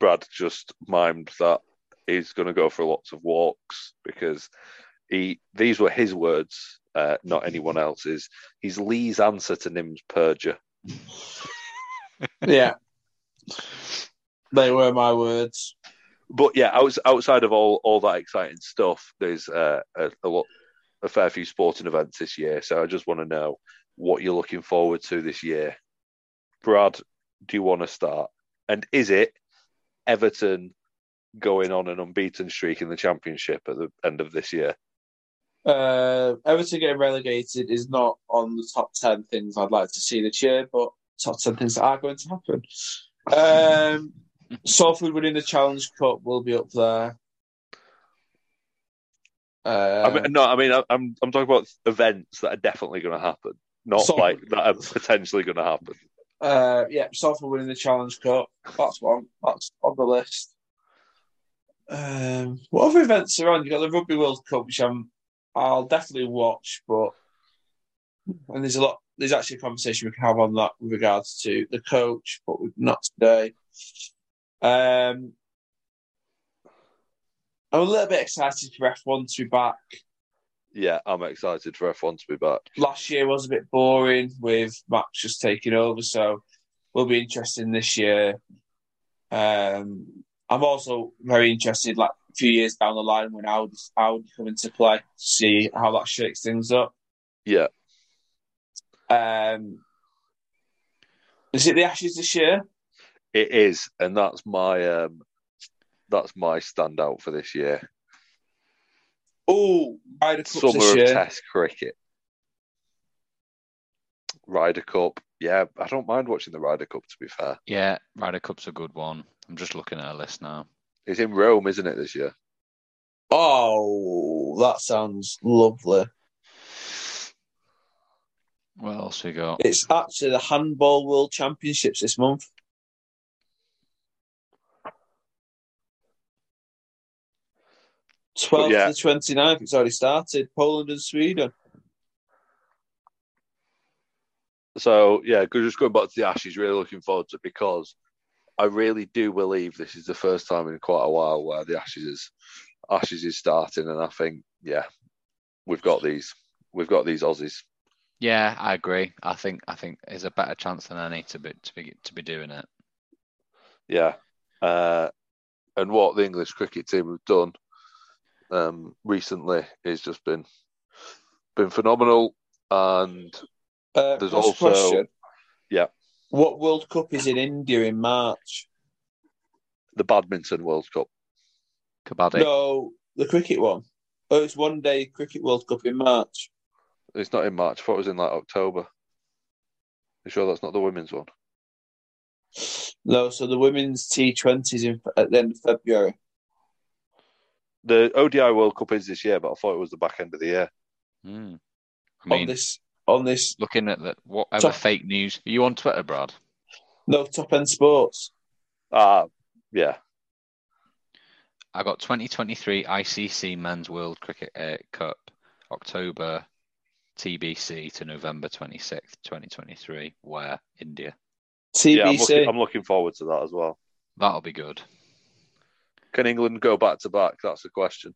Brad just mimed that he's going to go for lots of walks because he these were his words, uh, not anyone else's. He's Lee's answer to Nims Purja. Yeah. they were my words. but yeah, outs- outside of all all that exciting stuff, there's uh, a, a lot, a fair few sporting events this year. So I just want to know what you're looking forward to this year. Brad, do you want to start? And is it Everton going on an unbeaten streak in the championship at the end of this year? Uh, Everton getting relegated is not on the top 10 things I'd like to see this year, but top 10 things that are going to happen. Um, Salford winning the Challenge Cup will be up there. Uh, I mean, no, I mean, I- I'm I'm talking about events that are definitely going to happen, not So- like that are potentially going to happen. uh, yeah, Salford winning the Challenge Cup. That's one. That's on the list. Um, what other events are on? You've got the Rugby World Cup, which I'm, I'll definitely watch, but and there's a lot. There's actually a conversation we can have on that with regards to the coach, but not today. Um, I'm a little bit excited for F1 to be back. Yeah, I'm excited for F1 to be back. last year was a bit boring with Max just taking over, so will be interesting this year. Um, I'm also very interested, like a few years down the line, when Audi, Audi come into play, see how that shakes things up. Yeah, Um, is it the Ashes this year? it is, and that's my um, that's my standout for this year. Oh, Ryder Cup Summer this of year. Test cricket, Ryder Cup. Yeah, I don't mind watching the Ryder Cup. To be fair, Yeah, Ryder Cup's a good one. I'm just looking at a list now. it's in Rome, isn't it, this year? Oh, that sounds lovely. What else we got? It's actually the Handball World Championships this month. 12th yeah. to 29th, it's already started. Poland and Sweden. So yeah, just going back to the Ashes, really looking forward to it because I really do believe this is the first time in quite a while where the Ashes is Ashes is starting, and I think yeah, we've got these, we've got these Aussies. Yeah, I agree. I think I think there's a better chance than any to be to be to be doing it. Yeah, uh, and what the English cricket team have done um, recently has just been been phenomenal, and Uh, There's also- question? yeah. What World Cup is in India in March? the Badminton World Cup. Kabaddi. No, the cricket one. Oh, it's one day Cricket World Cup in March. It's not in March. I thought it was in like October. You sure that's not the women's one? No, so the women's T20s in, at the end of February. The ODI World Cup is this year, but I thought it was the back end of the year. Hmm. I on mean, this, on this, looking at the whatever Top- fake news. Are you on Twitter, Brad? no top end sports. Ah, yeah. I got 2023 ICC Men's World Cricket uh, Cup, October TBC to November 26th, 2023. Where India? Yeah, I'm TBC. looking, I'm looking forward to that as well. That'll be good. Can England go back to back? That's the question.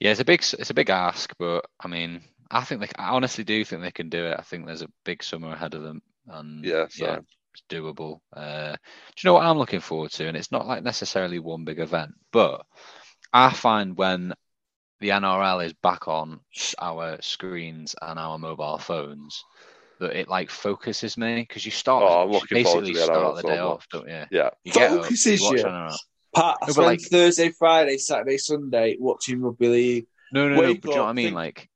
Yeah, it's a big it's a big ask, but I mean, I think they I honestly do think they can do it. I think there's a big summer ahead of them, and Yeah, yeah, it's doable. Uh, do you know what I'm looking forward to? And it's not like necessarily one big event, but I find when the NRL is back on our screens and our mobile phones that it like focuses me because you start Oh, I'm you looking forward to basically the NRL start the day much. off, don't you? Yeah, You get up, Focuses you watch you. NRL. Pat, I No, but spent like- Thursday, Friday, Saturday, Sunday watching rugby league. No, no, no. But do you know what I mean? think- Like,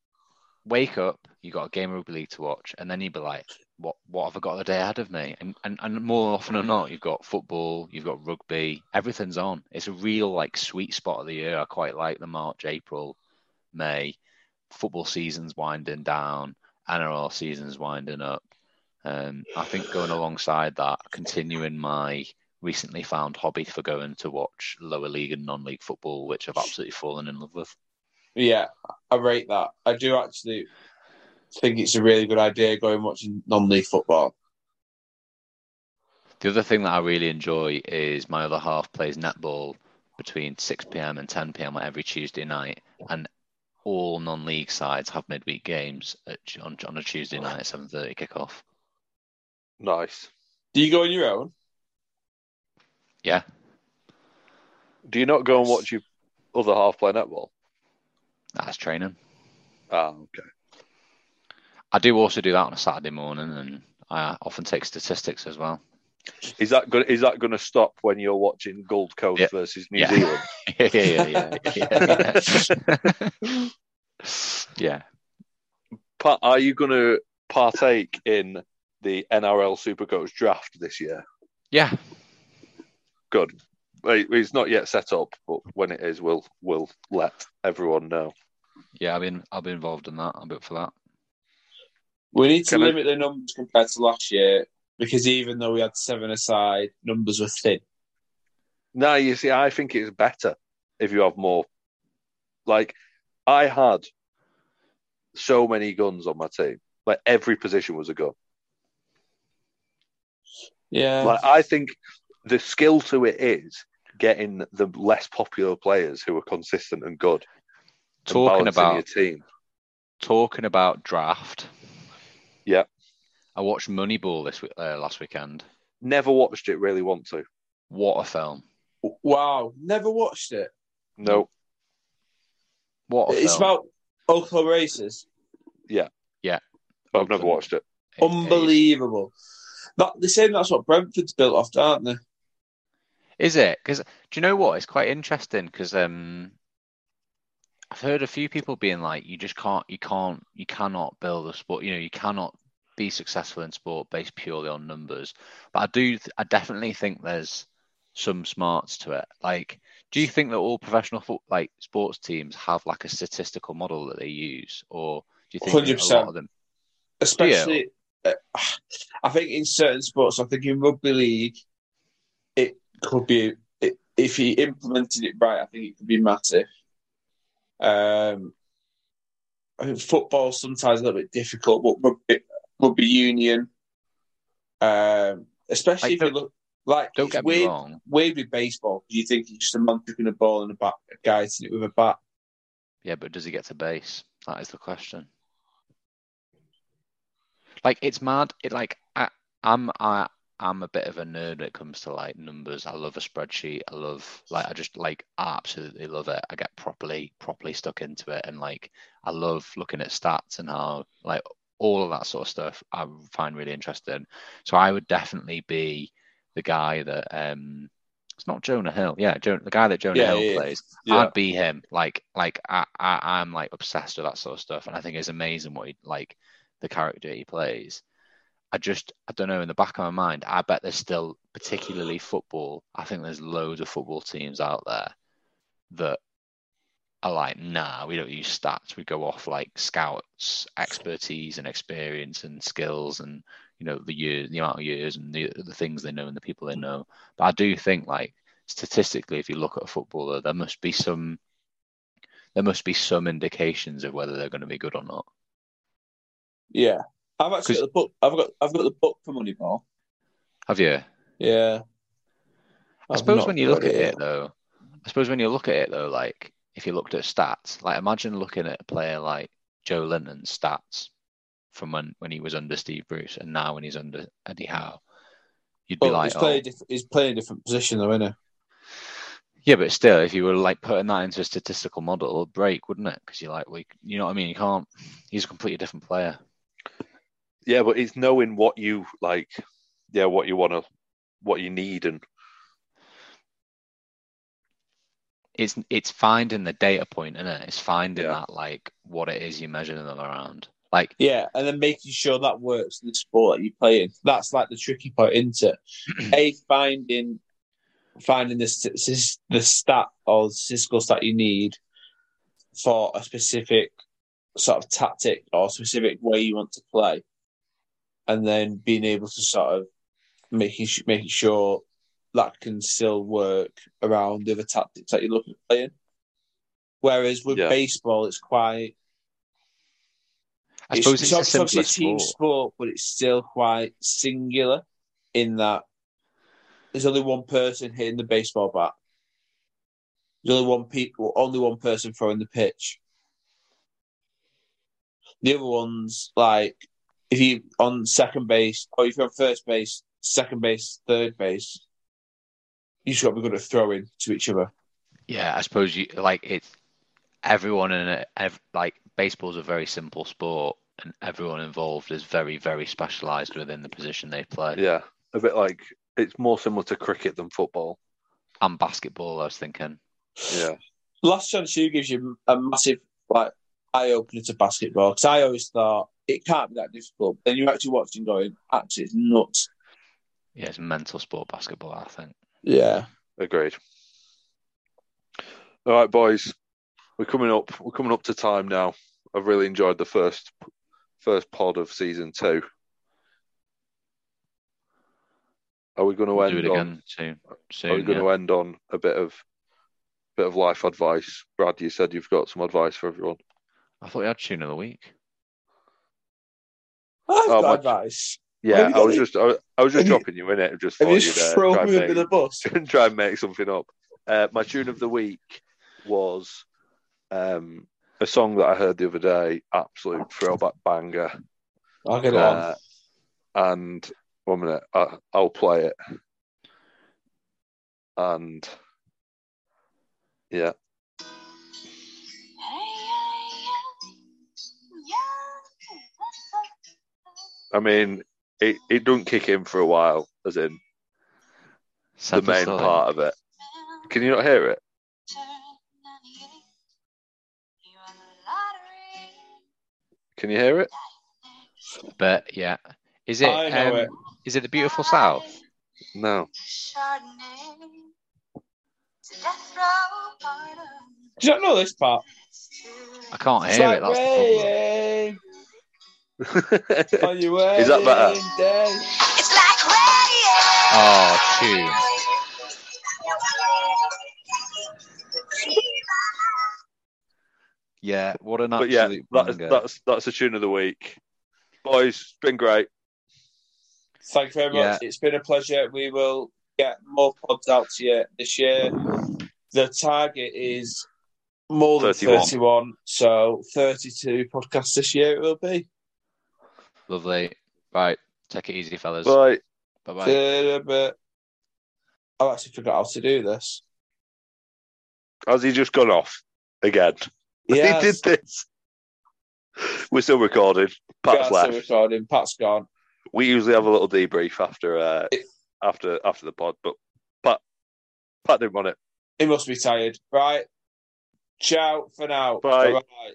wake up, you got a game of rugby league to watch, and then you'd be like, "What? What have I got the day ahead of me?" And and, and more often than not, you've got football, you've got rugby, everything's on. It's a real like sweet spot of the year. I quite like the March, April, May. Football season's winding down, NRL season's winding up. Um, I think going alongside that, continuing my recently found hobby for going to watch lower league and non-league football, which I've absolutely fallen in love with. Yeah, I rate that. I do actually think it's a really good idea going watching non-league football. The other thing that I really enjoy is my other half plays netball between 6 p.m. and 10 p.m. on every Tuesday night, and all non-league sides have midweek games at, on, on a Tuesday night at 7:30 kickoff. nice. Do you go on your own? Yeah, Do you not go and watch your other half play netball? That's training. Ah, okay. I do also do that on a Saturday morning, and I often take statistics as well. Is that going? Is that going to stop when you're watching Gold Coast Yeah. versus New Yeah. Zealand? yeah, yeah, yeah, yeah. yeah. Pa- Are you going to partake in the NRL Supercoach draft this year? Yeah. Good. Well, It's not yet set up, but when it is, we'll we'll let everyone know. Yeah, I've been I'll be involved in that. I'll be up for that. We need to Can I- limit the numbers compared to last year because even though we had seven aside, numbers were thin. No, you see, I think it's better if you have more. Like, I had so many guns on my team. Like every position was a gun. Yeah. Like I think the skill to it is getting the less popular players who are consistent and good. Talking balancing about your team. talking about draft. Yeah. I watched Moneyball this uh, last weekend. Never watched it. Really want to. What a film! wow. Never watched it. No. What a It's film! about Oklahoma races. Yeah. Yeah. But I've never watched it. It- Unbelievable. That, they're saying that's what Brentford's built off, aren't they? Is it? Because do you know what? It's quite interesting because um, I've heard a few people being like, you just can't, you can't, you cannot build a sport. You know, you cannot be successful in sport based purely on numbers. But I do, I definitely think there's some smarts to it. Like, do you think that all professional fo- like sports teams have like a statistical model that they use, or do you think that a 100%. lot of them? Especially, uh, I think in certain sports, I think in rugby league, could be, if he implemented it right, I think it could be massive. Um, I think football sometimes a little bit difficult, but rugby, rugby union, um, especially Like, if you look like Don't get me wrong. weird with baseball. Do you think it's just a man kicking a ball and a bat, a guy hitting it with a bat. Yeah, but does he get to base? That is the question. Like it's mad. It like I, I'm I I'm a bit of a nerd when it comes to like numbers. I love a spreadsheet. I love like I just like absolutely love it. I get properly properly stuck into it, and like I love looking at stats and how like all of that sort of stuff. I find really interesting. So I would definitely be the guy that um. It's not Jonah Hill. Yeah, Jonah, the guy that Jonah Yeah, Hill yeah, plays. Yeah. I'd be him. Like, like I, I, I'm like obsessed with that sort of stuff, and I think it's amazing what he like the character he plays. I just, I don't know. In the back of my mind, I bet there's still, particularly football. I think there's loads of football teams out there that are like, nah, we don't use stats. We go off like scouts, expertise, and experience, and skills, and you know the years, the amount of years, and the the things they know, and the people they know. But I do think like statistically, if you look at a footballer, there must be some there must be some indications of whether they're going to be good or not. Yeah, I've actually got the book. I've got I've got the book for Moneyball. Have you? Yeah. I I've suppose when you look at it though, I suppose when you look at it though, like if you looked at stats, like imagine looking at a player like Joelinton's stats from when, when he was under Steve Bruce and now when he's under Eddie Howe, you'd be like, he's, playing oh, a diff- he's playing a different position though, isn't he? yeah, but still, if you were like putting that into a statistical model, it'd break, wouldn't it? Because you're like, well, you know what I mean? You can't. He's a completely different player. Yeah, but it's knowing what you like. Yeah, what you want to, what you need, and It's it's finding the data point, isn't it? It's finding Yeah. that like what it is you're measuring them around. Like Yeah, and then making sure that works in the sport that you play in. That's like the tricky part into a finding finding the st- st- the stat or statistical stat you need for a specific sort of tactic or specific way you want to play, and then being able to sort of making making sure that can still work around the other tactics that you're looking at playing. Whereas with Yeah. baseball, it's quite I suppose it's, a obviously simpler a team sport. sport, but it's still quite singular in that there's only one person hitting the baseball bat. There's only one people, only one person throwing the pitch. The other ones, like if you on second base or if you're on first base, second base, third base, you just got to be good at throwing to each other. Yeah, I suppose you like it's everyone in it. Ev, like baseball's a very simple sport, and everyone involved is very, very specialized within the position they play. yeah, a bit like it's more similar to cricket than football. And basketball, I was thinking. Yeah. Last Chance U gives you a massive like eye opener to basketball because I always thought it can't be that difficult. Then you're actually watching, going, actually, it's nuts. Yeah, it's mental sport basketball, I think. Yeah. Agreed. All right, boys. We're coming up. We're coming up to time now. I've really enjoyed the first first pod of season two. Are we going to We'll end do it on? again soon. soon Are we going yeah. to end on a bit of bit of life advice? Brad, you said you've got some advice for everyone. I thought we had tune of the week. I've Oh, got my- advice. Yeah, I was any- just I, was- I was just have dropping you in it. Just Have you just uh, and me under the bus? and try and make something up. Uh, my tune of the week was um, a song that I heard the other day. Absolute throwback banger. I'll get it on. Uh, and one minute, I, I'll play it. And yeah, I mean, it, it doesn't kick in for a while, as in the main aside. part of it. Can you not hear it? Can you hear it? But yeah, is it? I know um, it. Is it the beautiful South? No. Do you not know this part? I can't hear like it. That's the problem. Rain on your Is that better? wedding day. Oh, tune. Yeah, what an but yeah, that's banger. that's that's the tune of the week, boys. It's been great. Thank you very Yeah. much. It's been a pleasure. We will get more pods out to you this year. The target is more than 31. 31, so 32 podcasts this year it will be. Lovely. Right, take it easy, fellas. Bye. Bye bye. See you in a bit. I actually forgot how to do this. Has he just gone off again? Yes. He did this. We're still recording. Pat's Pat's left. recording. Pat's gone. We usually have a little debrief after uh, It- after after the pod, but Pat Pat didn't want it. He must be tired. Right. Ciao for now. Bye. Bye-bye.